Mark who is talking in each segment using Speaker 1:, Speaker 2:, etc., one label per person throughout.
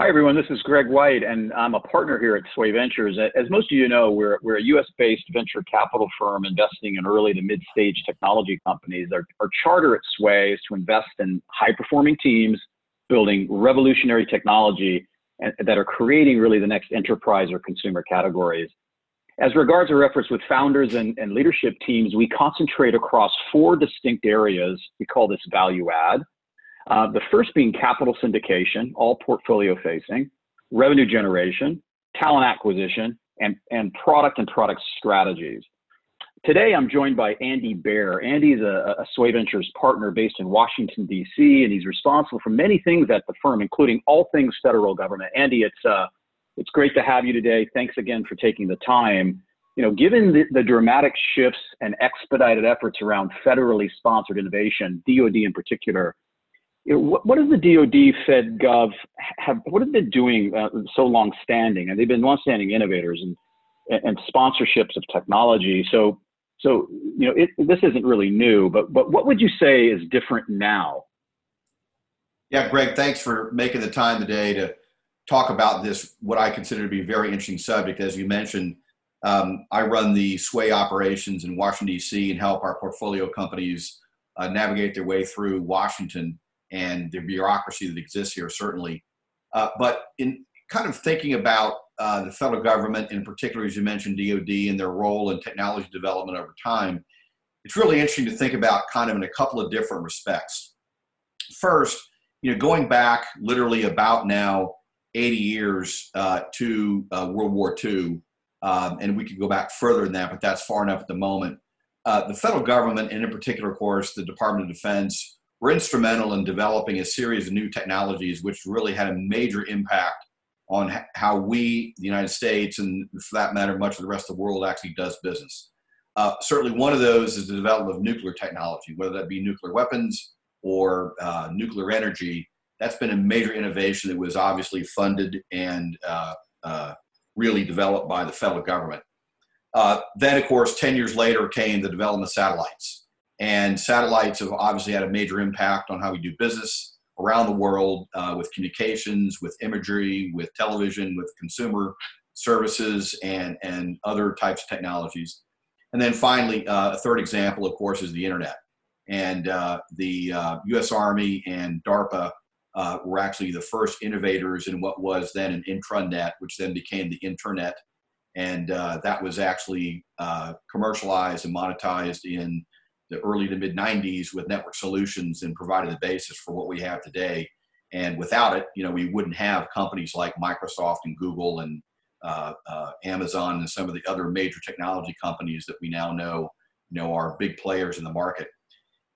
Speaker 1: Hi, everyone. This is Greg White, and I'm a partner here at Sway Ventures. As most of you know, we're, we're a US based venture capital firm investing in early to mid stage technology companies. Our, our charter at Sway is to invest in high performing teams building revolutionary technology and, that are creating really the next enterprise or consumer categories. As regards our efforts with founders and, and leadership teams, we concentrate across four distinct areas. We call this value add. Uh, the first being capital syndication, all portfolio facing, revenue generation, talent acquisition, and, and product and product strategies. Today, I'm joined by Andy Bear. Andy is a, a Sway Ventures partner based in Washington, D.C., and he's responsible for many things at the firm, including all things federal government. Andy, it's, uh, it's great to have you today. Thanks again for taking the time. You know, given the, the dramatic shifts and expedited efforts around federally sponsored innovation, DoD in particular, you know, what, what does the DoD Fed Gov have? What have they been doing uh, so long standing? And they've been long standing innovators and, and sponsorships of technology. So, so you know, it, this isn't really new. But but what would you say is different now?
Speaker 2: Yeah, Greg, thanks for making the time today to talk about this. What I consider to be a very interesting subject, as you mentioned. Um, I run the Sway operations in Washington D.C. and help our portfolio companies uh, navigate their way through Washington and the bureaucracy that exists here, certainly. Uh, but in kind of thinking about uh, the federal government, in particular, as you mentioned, DoD and their role in technology development over time, it's really interesting to think about kind of in a couple of different respects. First, you know, going back literally about now 80 years uh, to uh, World War II, um, and we could go back further than that, but that's far enough at the moment. Uh, the federal government, and in particular, of course, the Department of Defense, were instrumental in developing a series of new technologies which really had a major impact on how we, the United States, and for that matter, much of the rest of the world actually does business. Uh, certainly, one of those is the development of nuclear technology, whether that be nuclear weapons or uh, nuclear energy. That's been a major innovation that was obviously funded and uh, uh really developed by the federal government. Uh, then, of course, 10 years later came the development of satellites. And satellites have obviously had a major impact on how we do business around the world uh, with communications, with imagery, with television, with consumer services, and, and other types of technologies. And then finally, uh, a third example, of course, is the internet. And uh, the US uh, Army and DARPA uh, were actually the first innovators in what was then an intranet, which then became the internet. And uh, that was actually commercialized and monetized in the early to mid 90s with network solutions and provided the basis for what we have today. And without it, you know, we wouldn't have companies like Microsoft and Google and uh, uh, Amazon and some of the other major technology companies that we now know, you know, are big players in the market.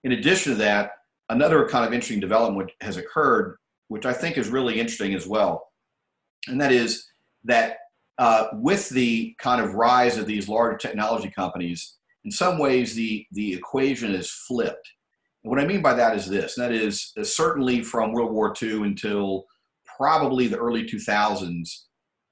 Speaker 2: In addition to that, another kind of interesting development has occurred, which I think is really interesting as well, and that is that uh, with the kind of rise of these larger technology companies, in some ways the, the equation is flipped. And what I mean by that is this, that is uh, certainly from World War II until probably the early 2000s,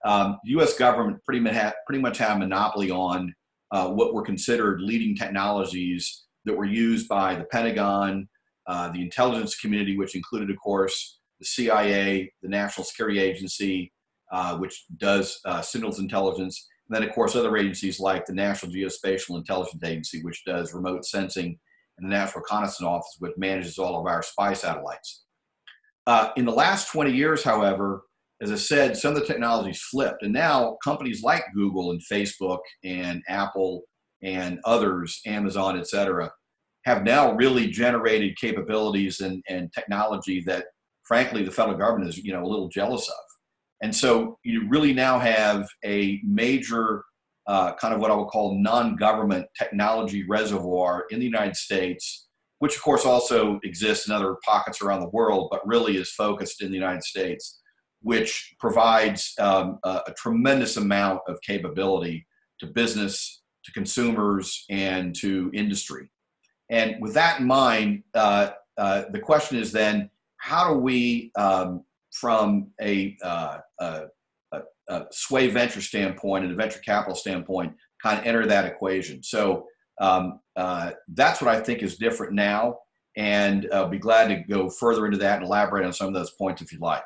Speaker 2: um, the U.S. government pretty much had, pretty much had a monopoly on uh, what were considered leading technologies that were used by the Pentagon, uh, the intelligence community, which included, of course, the CIA, the National Security Agency, uh, which does uh, signals intelligence, and then, of course, other agencies like the National Geospatial Intelligence Agency, which does remote sensing, and the National Reconnaissance Office, which manages all of our spy satellites. Uh, in the last 20 years, however, as I said, some of the technologies flipped, and now companies like Google and Facebook and Apple and others, Amazon, et cetera, have now really generated capabilities and, and technology that, frankly, the federal government is you know a little jealous of. And so you really now have a major uh, kind of what I would call non government technology reservoir in the United States, which of course also exists in other pockets around the world, but really is focused in the United States, which provides um, a, a tremendous amount of capability to business, to consumers, and to industry. And with that in mind, uh, uh, the question is then how do we um, from a, uh, a, a, sway venture standpoint and a venture capital standpoint kind of enter that equation. So um, uh, that's what I think is different now. And I'll be glad to go further into that and elaborate on some of those points if you'd like.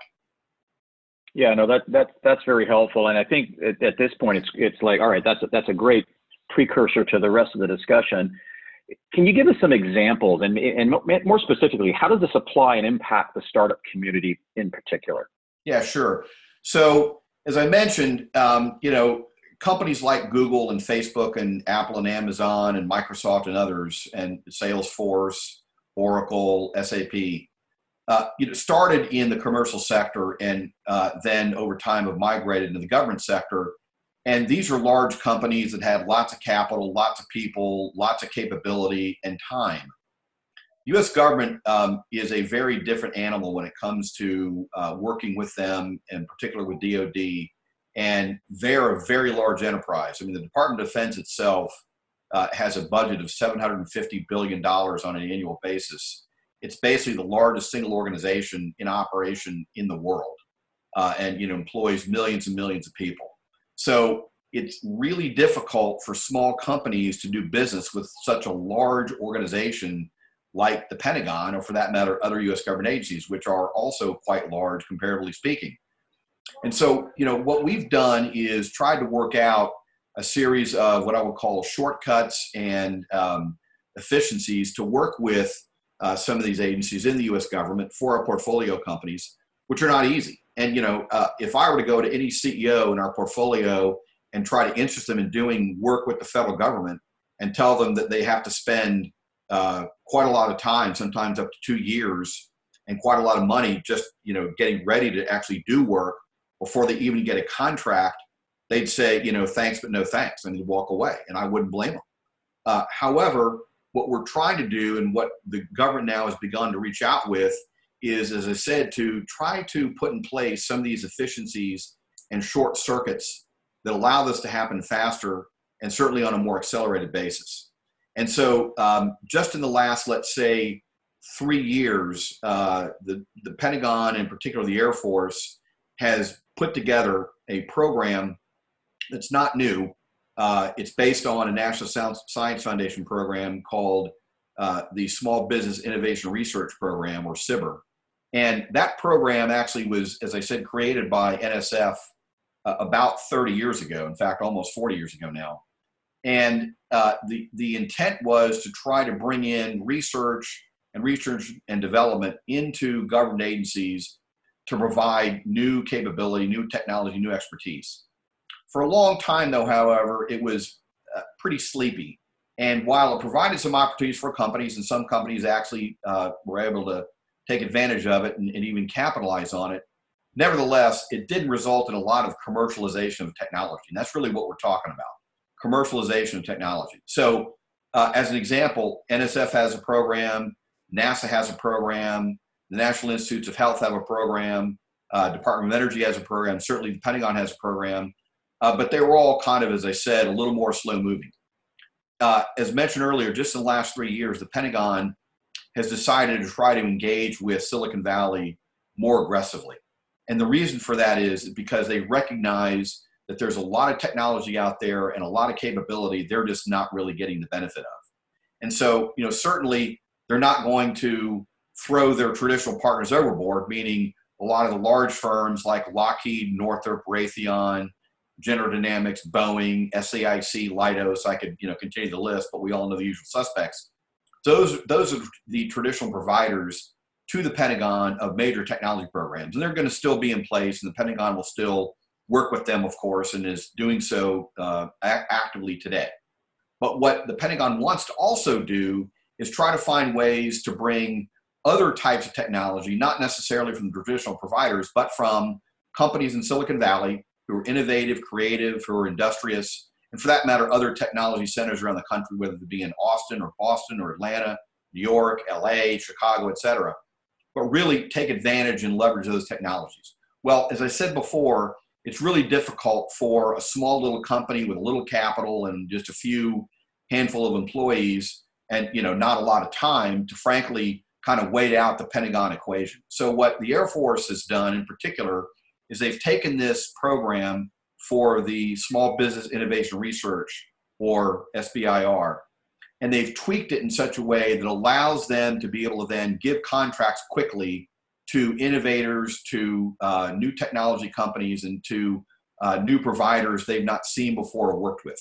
Speaker 1: Yeah, no, that that's that's very helpful, and I think at, at this point it's it's like all right, that's a, that's a great precursor to the rest of the discussion. Can you give us some examples, and and more specifically, how does this apply and impact the startup community in particular?
Speaker 2: Yeah, sure. So as I mentioned, um, you know, companies like Google and Facebook and Apple and Amazon and Microsoft and others and Salesforce, Oracle, SAP, uh, you know, started in the commercial sector and uh, then over time have migrated into the government sector. And these are large companies that have lots of capital, lots of people, lots of capability and time. U.S. government um, is a very different animal when it comes to uh, working with them, and particularly with DoD. And they're a very large enterprise. I mean, the Department of Defense itself uh, has a budget of $750 billion on an annual basis it's basically the largest single organization in operation in the world, uh, and you know employs millions and millions of people. So it's really difficult for small companies to do business with such a large organization like the Pentagon, or for that matter, other U.S. government agencies, which are also quite large, comparatively speaking. And so, you know, what we've done is tried to work out a series of what I would call shortcuts and um, efficiencies to work with uh, some of these agencies in the U.S. government for our portfolio companies, which are not easy. And you know, uh, if I were to go to any CEO in our portfolio and try to interest them in doing work with the federal government and tell them that they have to spend uh, quite a lot of time, sometimes up to two years, and quite a lot of money just you know getting ready to actually do work before they even get a contract, they'd say you know thanks but no thanks and they'd walk away, and I wouldn't blame them. Uh, however, what we're trying to do and what the government now has begun to reach out with is, as I said, to try to put in place some of these efficiencies and short circuits that allow this to happen faster and certainly on a more accelerated basis. And so, um, just in the last, let's say, three years, uh, the, the Pentagon, in particular the Air Force, has put together a program that's not new, uh, it's based on a National Science Foundation program called uh, the Small Business Innovation Research Program, or SBIR. And that program actually was, as I said, created by NSF uh, about 30 years ago, in fact, almost 40 years ago now. And uh, the, the intent was to try to bring in research and research and development into government agencies to provide new capability, new technology, new expertise. For a long time, though, however, it was uh, pretty sleepy. And while it provided some opportunities for companies, and some companies actually uh, were able to take advantage of it and, and, even capitalize on it, nevertheless, it didn't result in a lot of commercialization of technology. And that's really what we're talking about commercialization of technology. So, uh, as an example, NSF has a program, NASA has a program, the National Institutes of Health have a program, uh, Department of Energy has a program, certainly the Pentagon has a program. Uh, but they were all kind of, as I said, a little more slow moving. Uh, as mentioned earlier, just in the last three years, the Pentagon has decided to try to engage with Silicon Valley more aggressively. And the reason for that is because they recognize that there's a lot of technology out there and a lot of capability they're just not really getting the benefit of. And so, you know, certainly they're not going to throw their traditional partners overboard, meaning a lot of the large firms like Lockheed, Northrop, Raytheon, General Dynamics, Boeing, SAIC, Leidos. I could you know continue the list, but we all know the usual suspects. Those those are the traditional providers to the Pentagon of major technology programs, and they're going to still be in place, and the Pentagon will still work with them, of course, and is doing so uh, actively today. But what the Pentagon wants to also do is try to find ways to bring other types of technology, not necessarily from traditional providers, but from companies in Silicon Valley who are innovative, creative, who are industrious, and for that matter, other technology centers around the country, whether it be in Austin or Boston or Atlanta, New York, LA, Chicago, et cetera, but really take advantage and leverage those technologies. Well, as I said before, it's really difficult for a small little company with a little capital and just a few handful of employees and you know not a lot of time to frankly kind of wait out the Pentagon equation. So what the Air Force has done in particular is they've taken this program for the Small Business Innovation Research, or SBIR, and they've tweaked it in such a way that allows them to be able to then give contracts quickly to innovators, to uh, new technology companies, and to uh, new providers they've not seen before or worked with.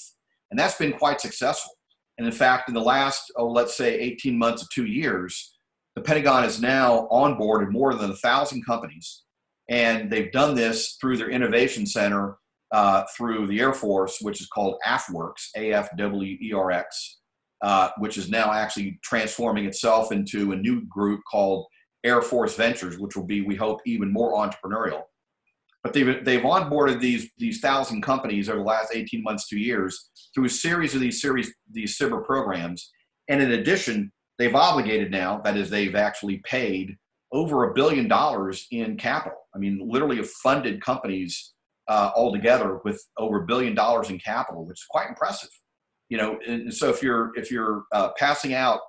Speaker 2: And that's been quite successful. And in fact, in the last, oh, let's say 18 months to two years, the Pentagon has now onboarded more than a thousand companies. And they've done this through their innovation center uh, through the Air Force, which is called AFWERX, A F W E R X, uh, which is now actually transforming itself into a new group called Air Force Ventures, which will be, we hope, even more entrepreneurial. But they've, they've onboarded these, these thousand companies over the last 18 months, two years, through a series of these series, these SBIR programs. And in addition, they've obligated now, that is, they've actually paid over a billion dollars in capital. I mean, literally have funded companies uh, altogether with over a billion dollars in capital, which is quite impressive. You know, and so if you're if you're uh, passing out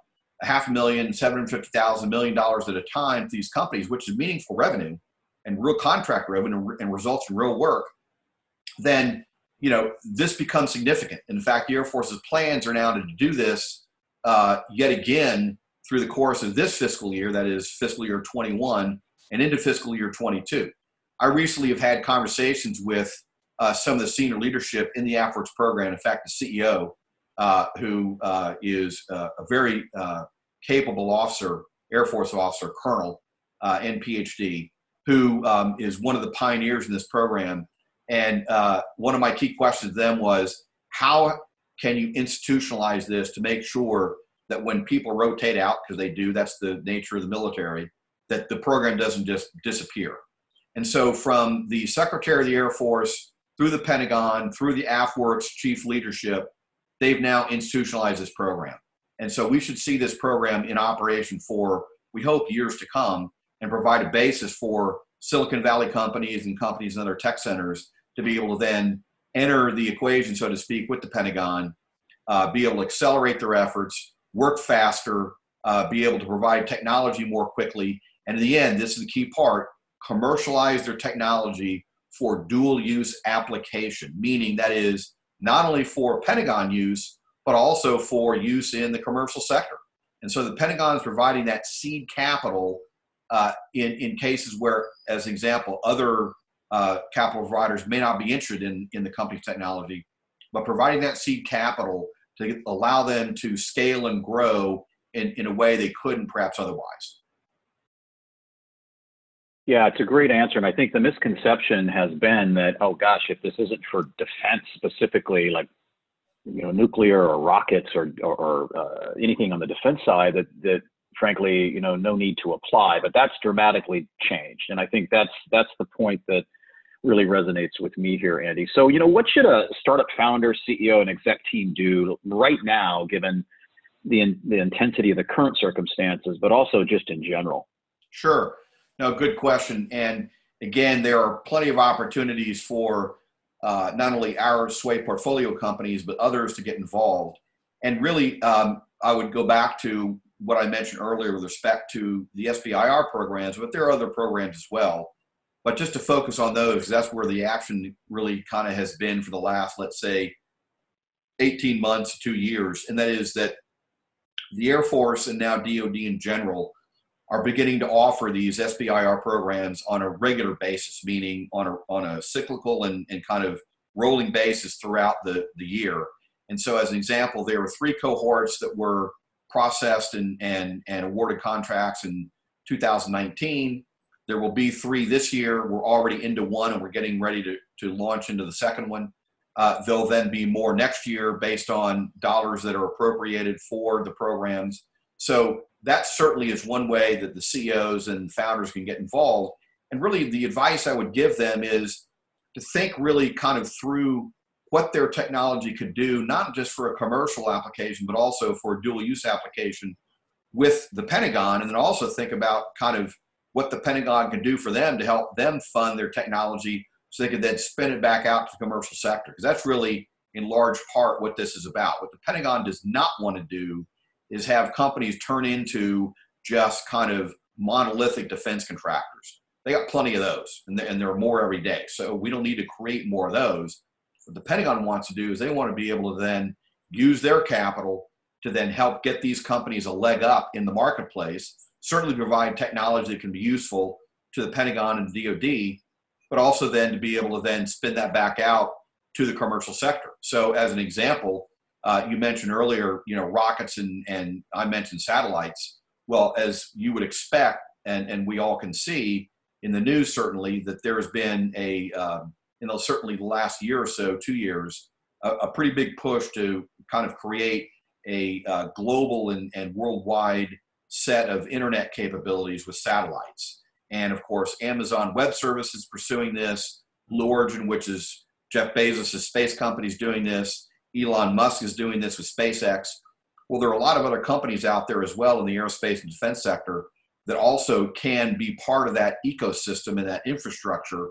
Speaker 2: a half a million, seven hundred fifty thousand, million dollars at a time to these companies, which is meaningful revenue, and real contract revenue and results in real work, then you know this becomes significant. In fact, the Air Force's plans are now to do this uh, yet again through the course of this fiscal year, that is fiscal year 21, and into fiscal year 22. I recently have had conversations with uh, some of the senior leadership in the AFWERX program. In fact, the CEO, uh, who uh, is uh, a very uh, capable officer, Air Force officer, colonel, uh, and PhD, who um, is one of the pioneers in this program. And one of my key questions to them was, how can you institutionalize this to make sure that when people rotate out, because they do, that's the nature of the military, that the program doesn't just disappear. And so, from the Secretary of the Air Force through the Pentagon, through the AFWERX chief leadership, they've now institutionalized this program. And so, we should see this program in operation for, we hope, years to come and provide a basis for Silicon Valley companies and companies and other tech centers to be able to then enter the equation, so to speak, with the Pentagon, uh, be able to accelerate their efforts, work faster, uh, be able to provide technology more quickly. And in the end, this is the key part commercialize their technology for dual use application, meaning that is not only for Pentagon use, but also for use in the commercial sector. And so the Pentagon is providing that seed capital uh, in, in cases where, as an example, other uh, capital providers may not be interested in, in the company's technology, but providing that seed capital to allow them to scale and grow in, in a way they couldn't perhaps otherwise.
Speaker 1: Yeah, it's a great answer. And I think the misconception has been that, oh gosh, if this isn't for defense specifically, like you know, nuclear or rockets or or, or uh, anything on the defense side, that that frankly, you know, no need to apply. But that's dramatically changed, and I think that's that's the point that really resonates with me here, Andy. So, you know, what should a startup founder, CEO, and exec team do right now, given the the intensity of the current circumstances, but also just in general?
Speaker 2: Sure. No, good question. And again, there are plenty of opportunities for uh, not only our Sway portfolio companies, but others to get involved. And really, um, I would go back to what I mentioned earlier with respect to the SBIR programs, but there are other programs as well. But just to focus on those, that's where the action really kind of has been for the last, let's say, 18 months, two years. And that is that the Air Force and now DoD in general are beginning to offer these SBIR programs on a regular basis, meaning on a, on a cyclical and, and kind of rolling basis throughout the, the year. And so, as an example, there were three cohorts that were processed and, and, and awarded contracts in 2019. There will be three this year. We're already into one and we're getting ready to, to launch into the second one. Uh, there'll then be more next year based on dollars that are appropriated for the programs. So that certainly is one way that the CEOs and founders can get involved. And really, the advice I would give them is to think really kind of through what their technology could do, not just for a commercial application, but also for a dual use application with the Pentagon. And then also think about kind of what the Pentagon can do for them to help them fund their technology so they could then spin it back out to the commercial sector. Because that's really, in large part, what this is about. What the Pentagon does not want to do is have companies turn into just kind of monolithic defense contractors. They got plenty of those, and, and there are more every day. So we don't need to create more of those. What the Pentagon wants to do is they want to be able to then use their capital to then help get these companies a leg up in the marketplace certainly provide technology that can be useful to the Pentagon and DoD, but also then to be able to then spin that back out to the commercial sector. So, as an example, uh, you mentioned earlier, you know, rockets and and I mentioned satellites. Well, as you would expect, and and we all can see in the news certainly that there has been a um, you know certainly the last year or so, two years, a, a pretty big push to kind of create a uh, global and, and worldwide set of internet capabilities with satellites. And of course, Amazon Web Services pursuing this, Blue Origin, which is Jeff Bezos' space company, is doing this. Elon Musk is doing this with SpaceX. Well, there are a lot of other companies out there as well in the aerospace and defense sector that also can be part of that ecosystem and that infrastructure.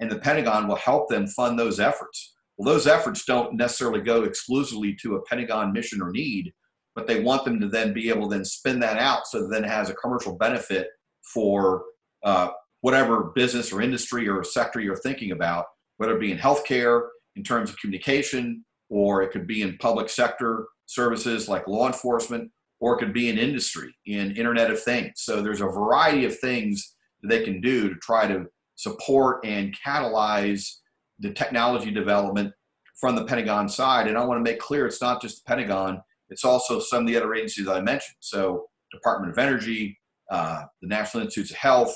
Speaker 2: And the Pentagon will help them fund those efforts. Well, those efforts don't necessarily go exclusively to a Pentagon mission or need, but they want them to then be able to then spin that out so that then it has a commercial benefit for uh, whatever business or industry or sector you're thinking about, whether it be in healthcare, in terms of communication, or it could be in public sector services like law enforcement, or it could be in industry, in Internet of Things. So there's a variety of things that they can do to try to support and catalyze the technology development from the Pentagon side. And I want to make clear it's not just the Pentagon, it's also some of the other agencies I mentioned. So, Department of Energy, uh, the National Institutes of Health,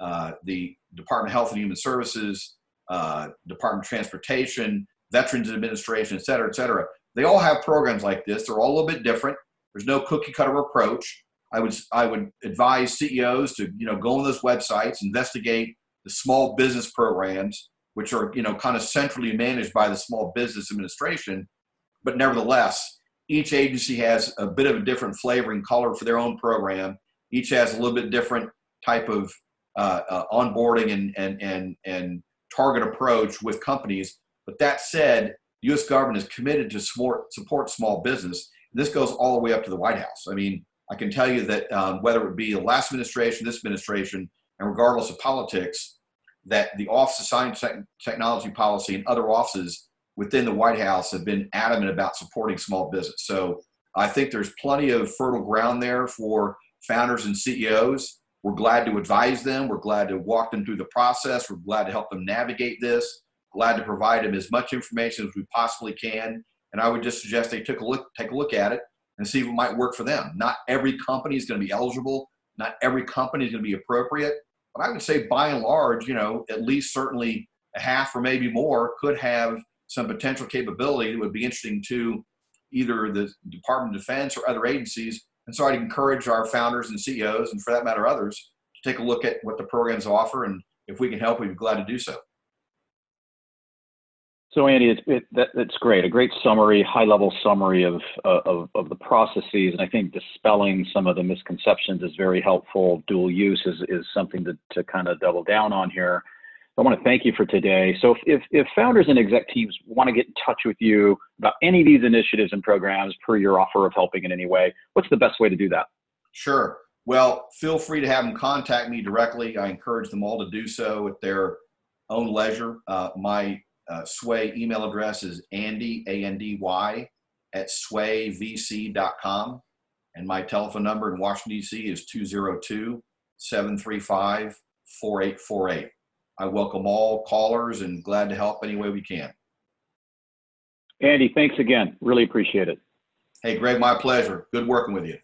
Speaker 2: uh, the Department of Health and Human Services, uh, Department of Transportation, Veterans Administration, et cetera, et cetera. They all have programs like this. They're all a little bit different. There's no cookie cutter approach. I would I would advise CEOs to you know go on those websites, investigate the small business programs, which are you know kind of centrally managed by the Small Business Administration, but nevertheless, each agency has a bit of a different flavor and color for their own program. Each has a little bit different type of uh, uh, onboarding and, and, and, and target approach with companies. But that said, the U.S. government is committed to support, support small business. And this goes all the way up to the White House. I mean, I can tell you that um, whether it be the last administration, this administration, and regardless of politics, that the Office of Science Technology Policy and other offices within the White House have been adamant about supporting small business. So I think there's plenty of fertile ground there for founders and CEOs. We're glad to advise them. We're glad to walk them through the process. We're glad to help them navigate this. Glad to provide them as much information as we possibly can. And I would just suggest they take a look, take a look at it and see if it might work for them. Not every company is going to be eligible. Not every company is going to be appropriate. But I would say by and large, you know, at least certainly a half or maybe more could have some potential capability that would be interesting to either the Department of Defense or other agencies. And so I'd encourage our founders and CEOs, and for that matter, others, to take a look at what the programs offer. And if we can help, we'd be glad to do so.
Speaker 1: So Andy, it's it, that, that's great. A great summary, high-level summary of, of of the processes, and I think dispelling some of the misconceptions is very helpful. Dual use is is something to to kind of double down on here. I want to thank you for today. So if, if founders and exec teams want to get in touch with you about any of these initiatives and programs per your offer of helping in any way, what's the best way to do that?
Speaker 2: Sure. Well, feel free to have them contact me directly. I encourage them all to do so at their own leisure. Uh, my uh, Sway email address is Andy, A-N-D-Y, at swayvc.com. And my telephone number in Washington, D.C. is 202 735 4848. I welcome all callers and glad to help any way we can.
Speaker 1: Andy, thanks again. Really appreciate it.
Speaker 2: Hey, Greg, my pleasure. Good working with you.